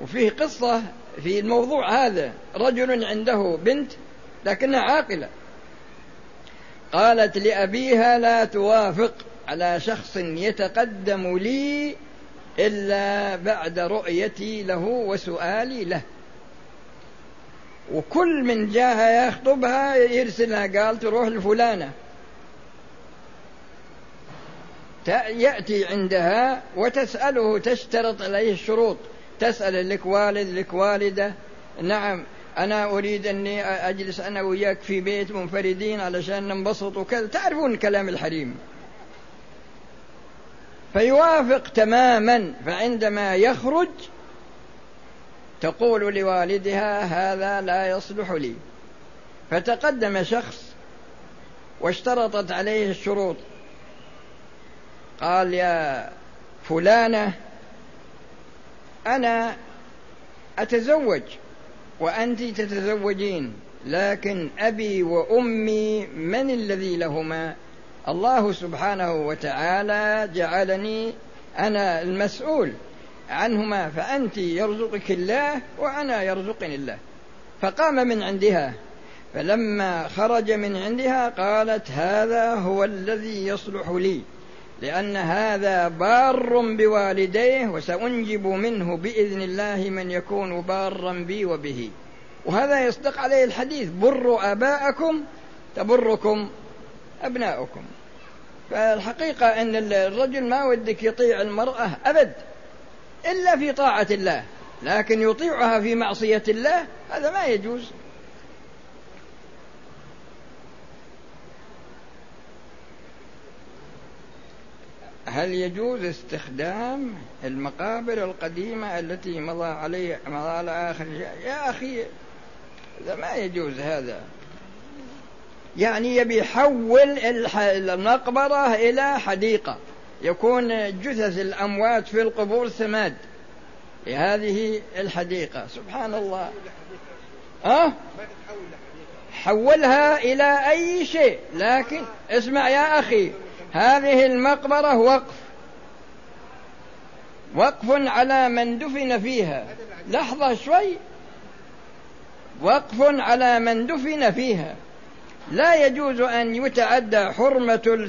وفيه قصة في الموضوع هذا. رجل عنده بنت لكنها عاقلة. قالت لأبيها لا توافق على شخص يتقدم لي إلا بعد رؤيتي له وسؤالي له. وكل من جاها يخطبها يرسلها قال تروح لفلانة. يأتي عندها وتسأله تشترط عليه الشروط. تسأل لك والد لك والدة. نعم أنا أريد أني أجلس أنا وياك في بيت منفردين علشان ننبسط وكذا. تعرفون كلام الحريم؟ فيوافق تماما فعندما يخرج تقول لوالدها هذا لا يصلح لي. فتقدم شخص واشترطت عليه الشروط. قال يا فلانة أنا أتزوج وأنت تتزوجين لكن أبي وأمي من الذي لهما؟ الله سبحانه وتعالى جعلني أنا المسؤول عنهما فأنت يرزقك الله وأنا يرزقني الله. فقام من عندها فلما خرج من عندها قالت هذا هو الذي يصلح لي. لأن هذا بار بوالديه وسأنجب منه بإذن الله من يكون بارا بي وبه. وهذا يصدق عليه الحديث بروا آباءكم تبركم أبناؤكم. فالحقيقة أن الرجل ما ودك يطيع المرأة أبد إلا في طاعة الله لكن يطيعها في معصية الله هذا ما يجوز. هل يجوز استخدام المقابر القديمة التي مضى عليه مضى على آخر يا أخي هذا ما يجوز هذا. يعني يبي يحول المقبرة إلى حديقة. يكون جثث الأموات في القبور سماد. لهذه الحديقة. سبحان الله. أه؟ حولها إلى أي شيء. لكن اسمع يا أخي هذه المقبرة وقف. وقف على من دفن فيها. لحظة شوي. وقف على من دفن فيها. لا يجوز أن يتعدى حرمة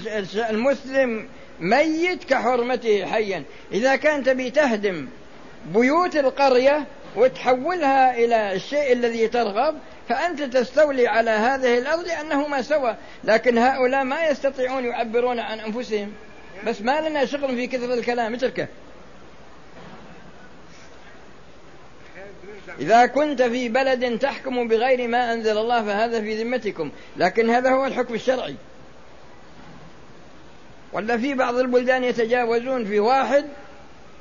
المسلم ميت كحرمته حيا. إذا كان تبي تهدم بيوت القرية وتحولها إلى الشيء الذي ترغب فأنت تستولي على هذه الأرض لأنهما سوا لكن هؤلاء ما يستطيعون يعبرون عن أنفسهم. بس ما لنا شغل في كثرة الكلام. اتركه إذا كنت في بلد تحكم بغير ما أنزل الله فهذا في ذمتكم. لكن هذا هو الحكم الشرعي. ولا في بعض البلدان يتجاوزون في واحد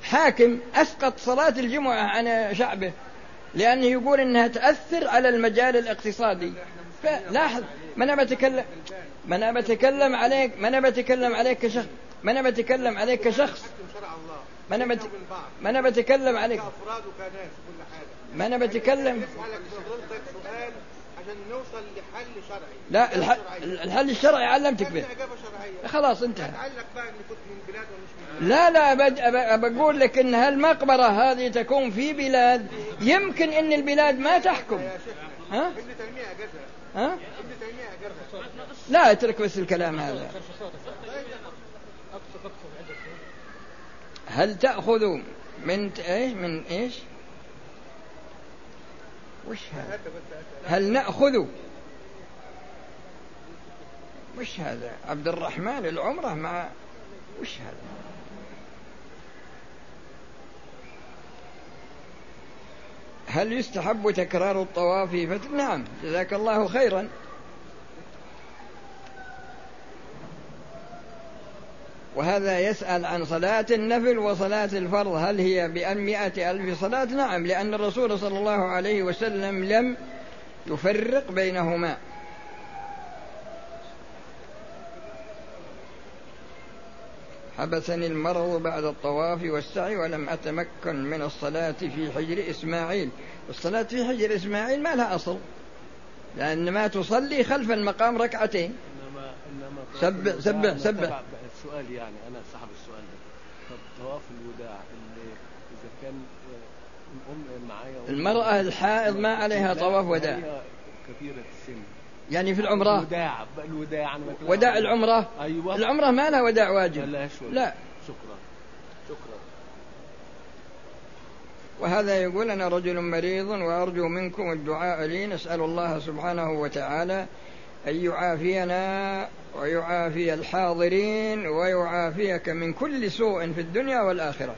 حاكم أسقط صلاة الجمعة عن شعبه. لأنه يقول إنها تأثر على المجال الاقتصادي. فلاحظ ما أنا بتكلم ما أنا بتكلم عليك ما أنا بتكلم عليك كشخص ما أنا بتكلم عليك كشخص. ما أنا بت... ما أنا بتكلم عليك. ما أنا بتكلم. عشان نوصل لحل شرعي. لا الحل, الحل الشرعي علمتك به خلاص انتهى. بقى كنت من بلاد ومش من لا لا بقول لك إن هالمقبرة هذه تكون في بلاد يمكن إن البلاد ما تحكم. ها؟ ابن تيمية ها؟ ابن تيمية لا اترك بس الكلام هذا. هل تأخذ من إيش من إيش؟ وش هذا؟ هل نأخذ؟ وش هذا؟ عبد الرحمن العمرة مع وش هذا؟ هل يستحب تكرار الطواف في فتر نعم جزاك الله خيرا. وهذا يسأل عن صلاة النفل وصلاة الفرض. هل هي بأمئة ألف صلاة؟ نعم لأن الرسول صلى الله عليه وسلم لم يفرق بينهما. حبسني المرض بعد الطواف والسعي ولم أتمكن من الصلاة في حجر إسماعيل. الصلاة في حجر إسماعيل ما لها أصل لأن ما تصلي خلف المقام ركعتين. سبح سبح سبح. السؤال يعني أنا صاحب السؤال ده. طب طواف الوداع اللي إذا كان المرأة الحائض ما عليها طواف وداع. كثيرة السن. يعني في العمرة؟ الوداع الوداع وداع العمرة؟ أيوة. العمرة ما لها وداع واجب. لا لا شكرا. شكرا. وهذا يقول أنا رجل مريض وأرجو منكم الدعاء لي نسأل الله سبحانه وتعالى أن يعافينا ويعافي الحاضرين ويعافيك من كل سوء في الدنيا والآخرة.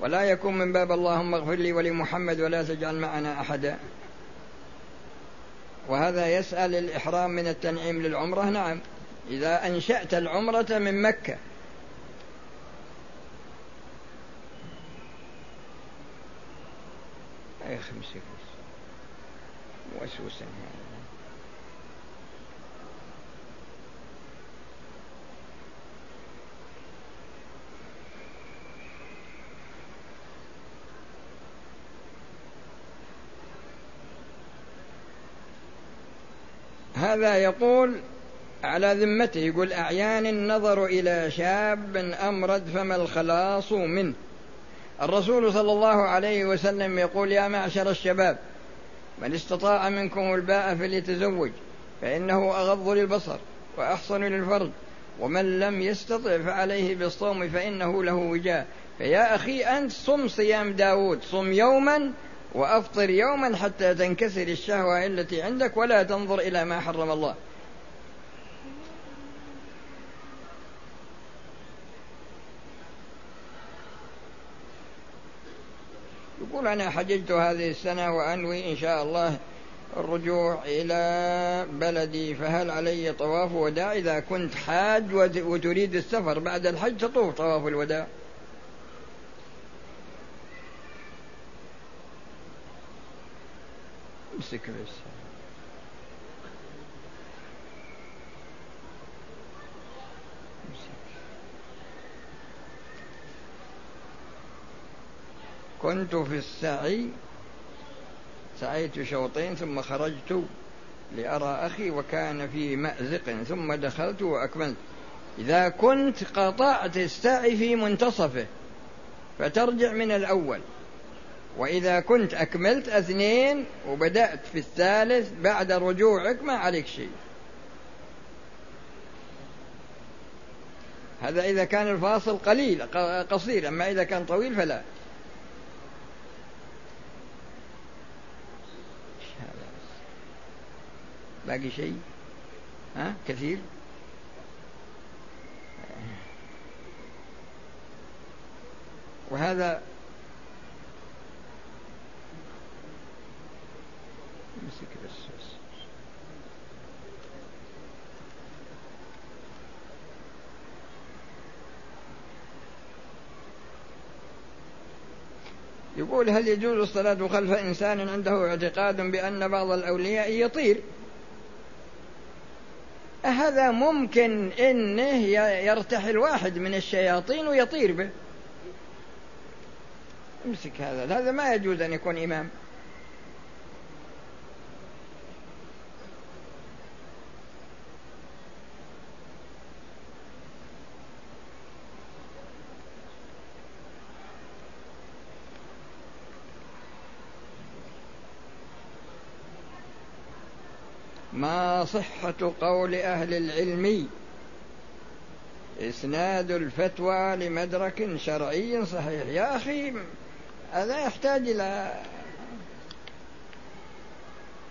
ولا يكون من باب اللهم اغفر لي ولمحمد ولا تجعل معنا أحدا. وهذا يسأل الإحرام من التنعيم للعمرة؟ نعم. إذا أنشأت العمرة من مكة. أي خمسة وسوسا يقول على ذمته يقول أعيان النظر إلى شاب أمرد فما الخلاص منه. الرسول صلى الله عليه وسلم يقول يا معشر الشباب من استطاع منكم الباء فليتزوج فإنه أغض للبصر وأحصن للفرج ومن لم يستطع فعليه بالصوم فإنه له وجاء. فيا أخي أنت صم صيام داود صم يوما وأفطر يوما حتى تنكسر الشهوة التي عندك ولا تنظر إلى ما حرم الله. يقول أنا حججت هذه السنة وأنوي إن شاء الله الرجوع إلى بلدي فهل علي طواف وداع إذا كنت حاج وتريد السفر بعد الحج تطوف طواف الوداع؟ امسك بس كنت في السعي سعيت شوطين ثم خرجت لأرى أخي وكان في مأزق ثم دخلت وأكملت. إذا كنت قطعت السعي في منتصفه فترجع من الأول. وإذا كنت أكملت اثنين وبدأت في الثالث بعد رجوعك ما عليك شيء. هذا إذا كان الفاصل قليل قصير أما إذا كان طويل فلا. باقي شيء؟ ها؟ كثير؟ وهذا امسك بس يقول هل يجوز الصلاة خلف إنسان عنده اعتقاد بأن بعض الأولياء يطير؟ هذا ممكن إنه يرتحل واحد من الشياطين ويطير به. امسك هذا هذا ما يجوز أن يكون إمام. صحة قول أهل العلم. إسناد الفتوى لمدرك شرعي صحيح. يا أخي هذا يحتاج إلى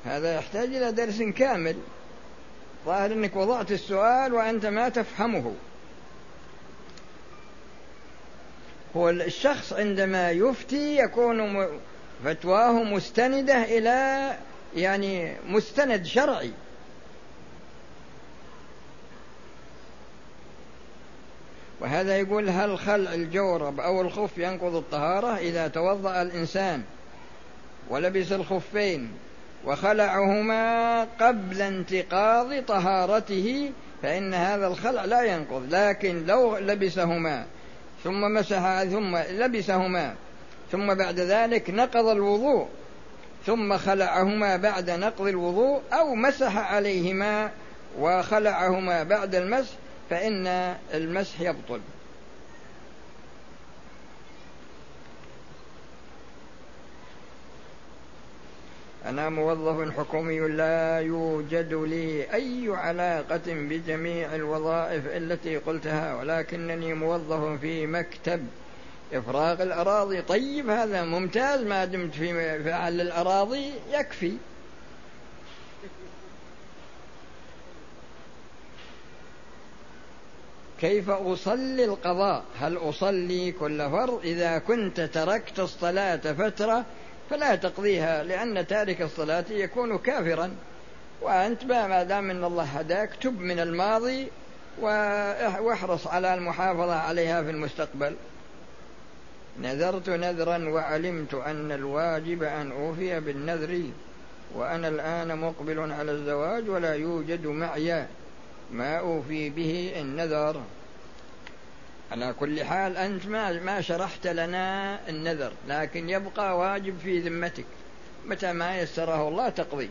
هذا يحتاج إلى درس كامل. ظاهر أنك وضعت السؤال وأنت ما تفهمه. هو الشخص عندما يفتي يكون فتواه مستندة إلى يعني مستند شرعي. وهذا يقول هل خلع الجورب أو الخف ينقض الطهارة إذا توضأ الإنسان ولبس الخفين وخلعهما قبل انتقاض طهارته فإن هذا الخلع لا ينقض لكن لو لبسهما ثم مسح ثم لبسهما ثم بعد ذلك نقض الوضوء ثم خلعهما بعد نقض الوضوء أو مسح عليهما وخلعهما بعد المسح فإن المسح يبطل. أنا موظف حكومي لا يوجد لي أي علاقة بجميع الوظائف التي قلتها ولكنني موظف في مكتب إفراغ الأراضي. طيب هذا ممتاز ما دمت في فعل الأراضي يكفي. كيف أصلي القضاء؟ هل أصلي كل فرض؟ إذا كنت تركت الصلاة فترة فلا تقضيها لأن تارك الصلاة يكون كافرا. وأنت ما دام أن الله هداك تب من الماضي واحرص على المحافظة عليها في المستقبل. نذرت نذرا وعلمت أن الواجب أن أوفي بالنذر وأنا الآن مقبل على الزواج ولا يوجد معي ما أوفي به النذر. على كل حال أنت ما ما شرحت لنا النذر لكن يبقى واجب في ذمتك. متى ما يسره الله تقضي.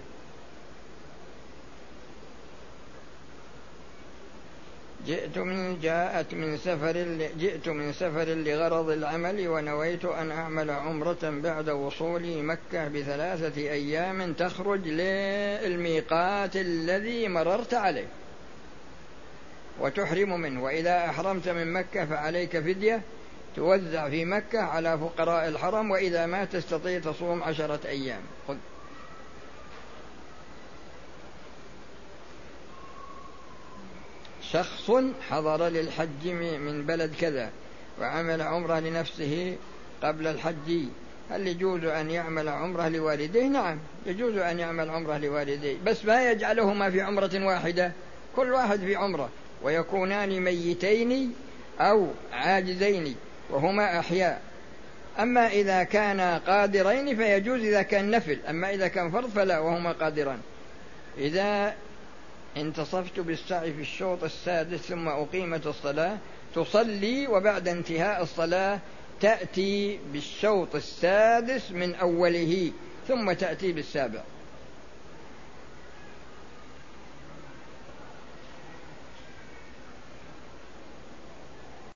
جئت من جاءت من سفر جئت من سفر لغرض العمل ونويت أن أعمل عمرة بعد وصولي مكة بثلاثة أيام تخرج للميقات الذي مررت عليه. وتحرم منه. وإذا أحرمت من مكة فعليك فدية توزع في مكة على فقراء الحرم وإذا ما تستطيع تصوم عشرة أيام. خذ. شخص حضر للحج من بلد كذا وعمل عمرة لنفسه قبل الحج هل يجوز أن يعمل عمرة لوالديه؟ نعم يجوز أن يعمل عمرة لوالديه بس ما يجعلهما في عمرة واحدة. كل واحد في عمرة. ويكونان ميتين أو عاجزين وهما أحياء. أما إذا كانا قادرين فيجوز إذا كان نفل أما إذا كان فرض فلا وهما قادران. إذا انتصفت بالسعي في الشوط السادس ثم أقيمت الصلاة تصلي وبعد انتهاء الصلاة تأتي بالشوط السادس من أوله ثم تأتي بالسابع.